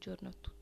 buongiorno a tutti.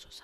sus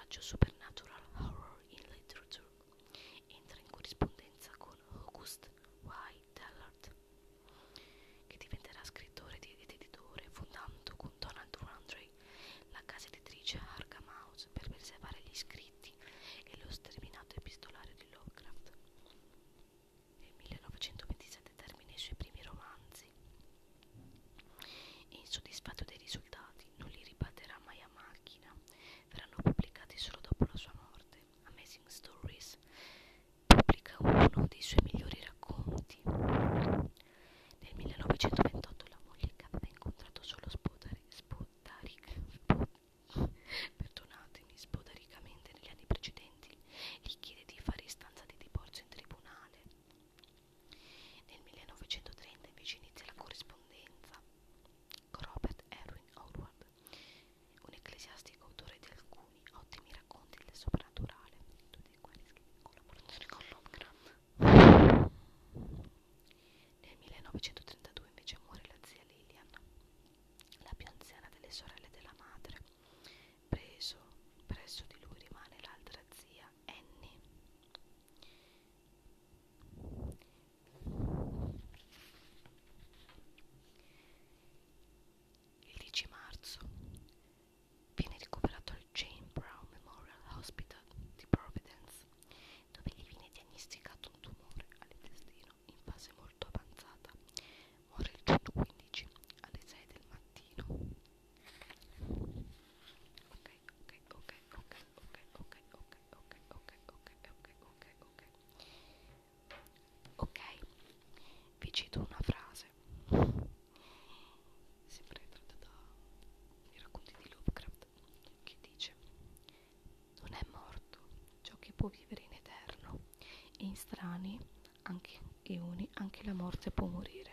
morte può morire.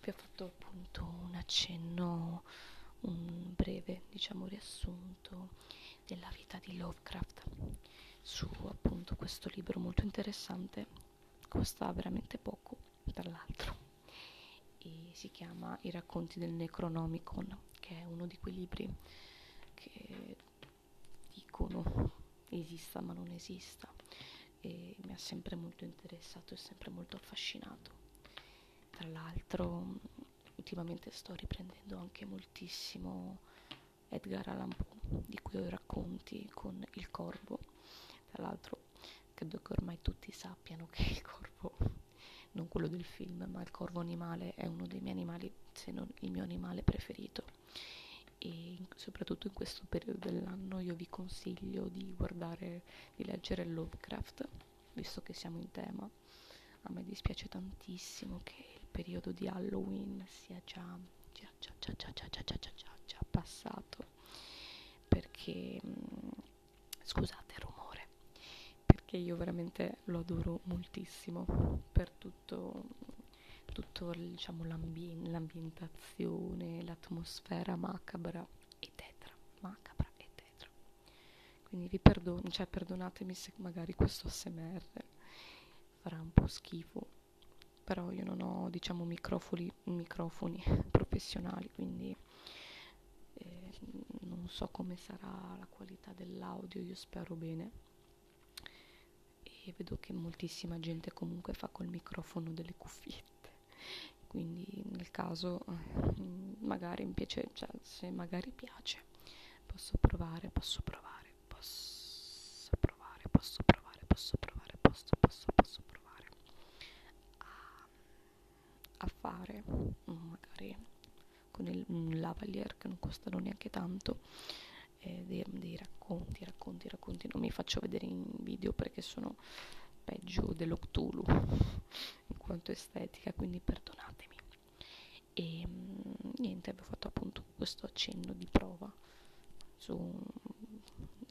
Vi ho fatto appunto un accenno, un breve diciamo riassunto della vita di Lovecraft su appunto questo libro molto interessante costa veramente poco tra l'altro e si chiama I racconti del Necronomicon che è uno di quei libri che dicono esista ma non esista e mi ha sempre molto interessato e sempre molto affascinato tra l'altro ultimamente sto riprendendo anche moltissimo Edgar Allan Poe di cui ho i racconti con Il Corvo tra l'altro credo che ormai tutti sappiano che il corvo, non quello del film, ma il corvo animale è uno dei miei animali, se non il mio animale preferito. E soprattutto in questo periodo dell'anno io vi consiglio di guardare, di leggere Lovecraft, visto che siamo in tema. A me dispiace tantissimo che il periodo di Halloween sia già, già, già, già, già, già, già, già, già, già, passato, perché, scusate il rumore, perché io veramente lo adoro moltissimo per tutto, tutto diciamo, l'ambi- l'ambientazione, l'atmosfera macabra e tetra, macabra e tetra. Quindi vi perdono, cioè perdonatemi se magari questo SMR farà un po' schifo, però io non ho diciamo microfoni, microfoni professionali, quindi eh, non so come sarà la qualità dell'audio, io spero bene e vedo che moltissima gente comunque fa col microfono delle cuffiette quindi nel caso magari mi piace cioè, se magari piace posso provare posso provare posso provare posso provare posso provare posso posso posso provare a fare magari con il, un lavalier che non costano neanche tanto eh, dei, dei racconti racconti racconti. Non mi faccio vedere in video perché sono peggio dell'Octulu quanto estetica quindi perdonatemi e niente abbiamo fatto appunto questo accenno di prova sulla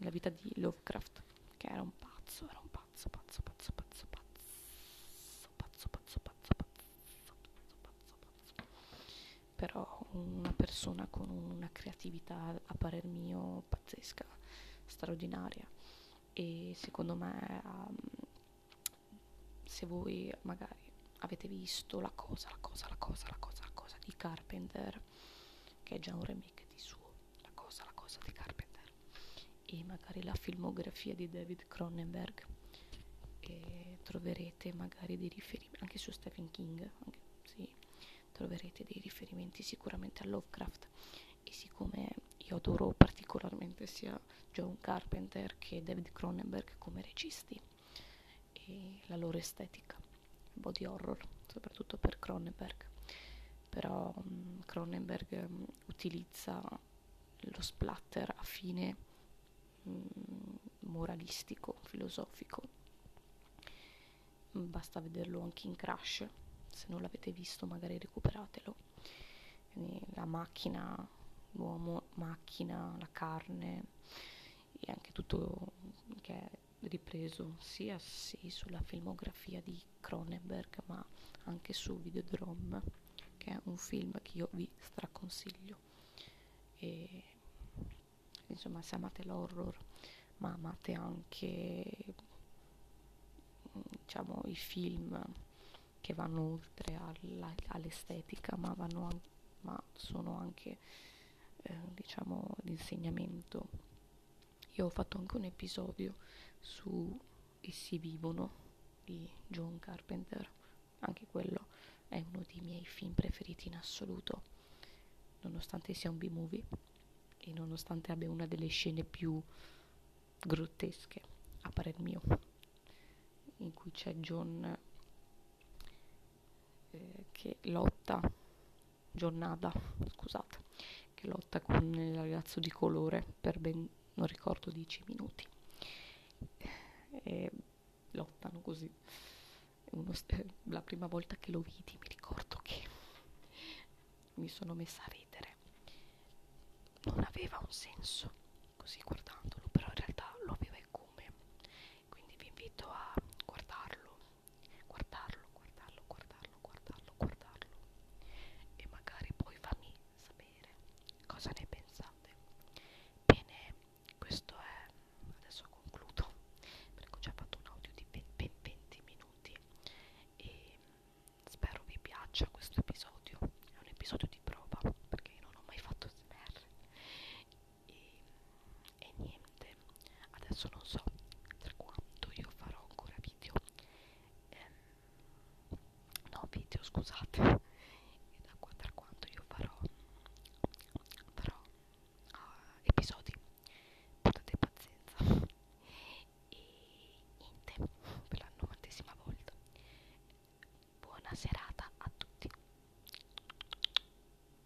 vita di Lovecraft che era un pazzo era un pazzo pazzo pazzo pazzo pazzo pazzo pazzo pazzo pazzo pazzo pazzo però una persona con una creatività a parer mio pazzesca straordinaria e secondo me um, se voi magari avete visto la cosa, la cosa, la cosa, la cosa, la cosa di Carpenter, che è già un remake di suo, la cosa, la cosa di Carpenter, e magari la filmografia di David Cronenberg, e troverete magari dei riferimenti, anche su Stephen King, anche, sì, troverete dei riferimenti sicuramente a Lovecraft, e siccome io adoro particolarmente sia John Carpenter che David Cronenberg come registi, e la loro estetica body horror, soprattutto per Cronenberg. Però um, Cronenberg um, utilizza lo splatter a fine um, moralistico, filosofico. Basta vederlo anche in Crash, se non l'avete visto magari recuperatelo. Quindi la macchina, l'uomo, macchina, la carne e anche tutto che è ripreso sia sì, sulla filmografia di Cronenberg ma anche su Videodrome che è un film che io vi straconsiglio. E insomma se amate l'horror ma amate anche diciamo i film che vanno oltre alla, all'estetica ma, vanno, ma sono anche eh, diciamo l'insegnamento io ho fatto anche un episodio su Essi vivono di John Carpenter, anche quello è uno dei miei film preferiti in assoluto, nonostante sia un B-movie e nonostante abbia una delle scene più grottesche, a parer mio, in cui c'è John eh, che lotta, giornata, scusate, che lotta con il ragazzo di colore per ben, non ricordo, 10 minuti e lottano così. St- la prima volta che lo vidi mi ricordo che mi sono messa a ridere. Non aveva un senso così guardandolo, però in realtà lo aveva e come. Quindi vi invito a guardarlo, guardarlo, guardarlo, guardarlo, guardarlo, guardarlo. E magari poi fammi sapere cosa ne pensate. Bene, questo è adesso concludo perché ho già fatto un audio di ben 20 minuti e spero vi piaccia questo episodio. È un episodio di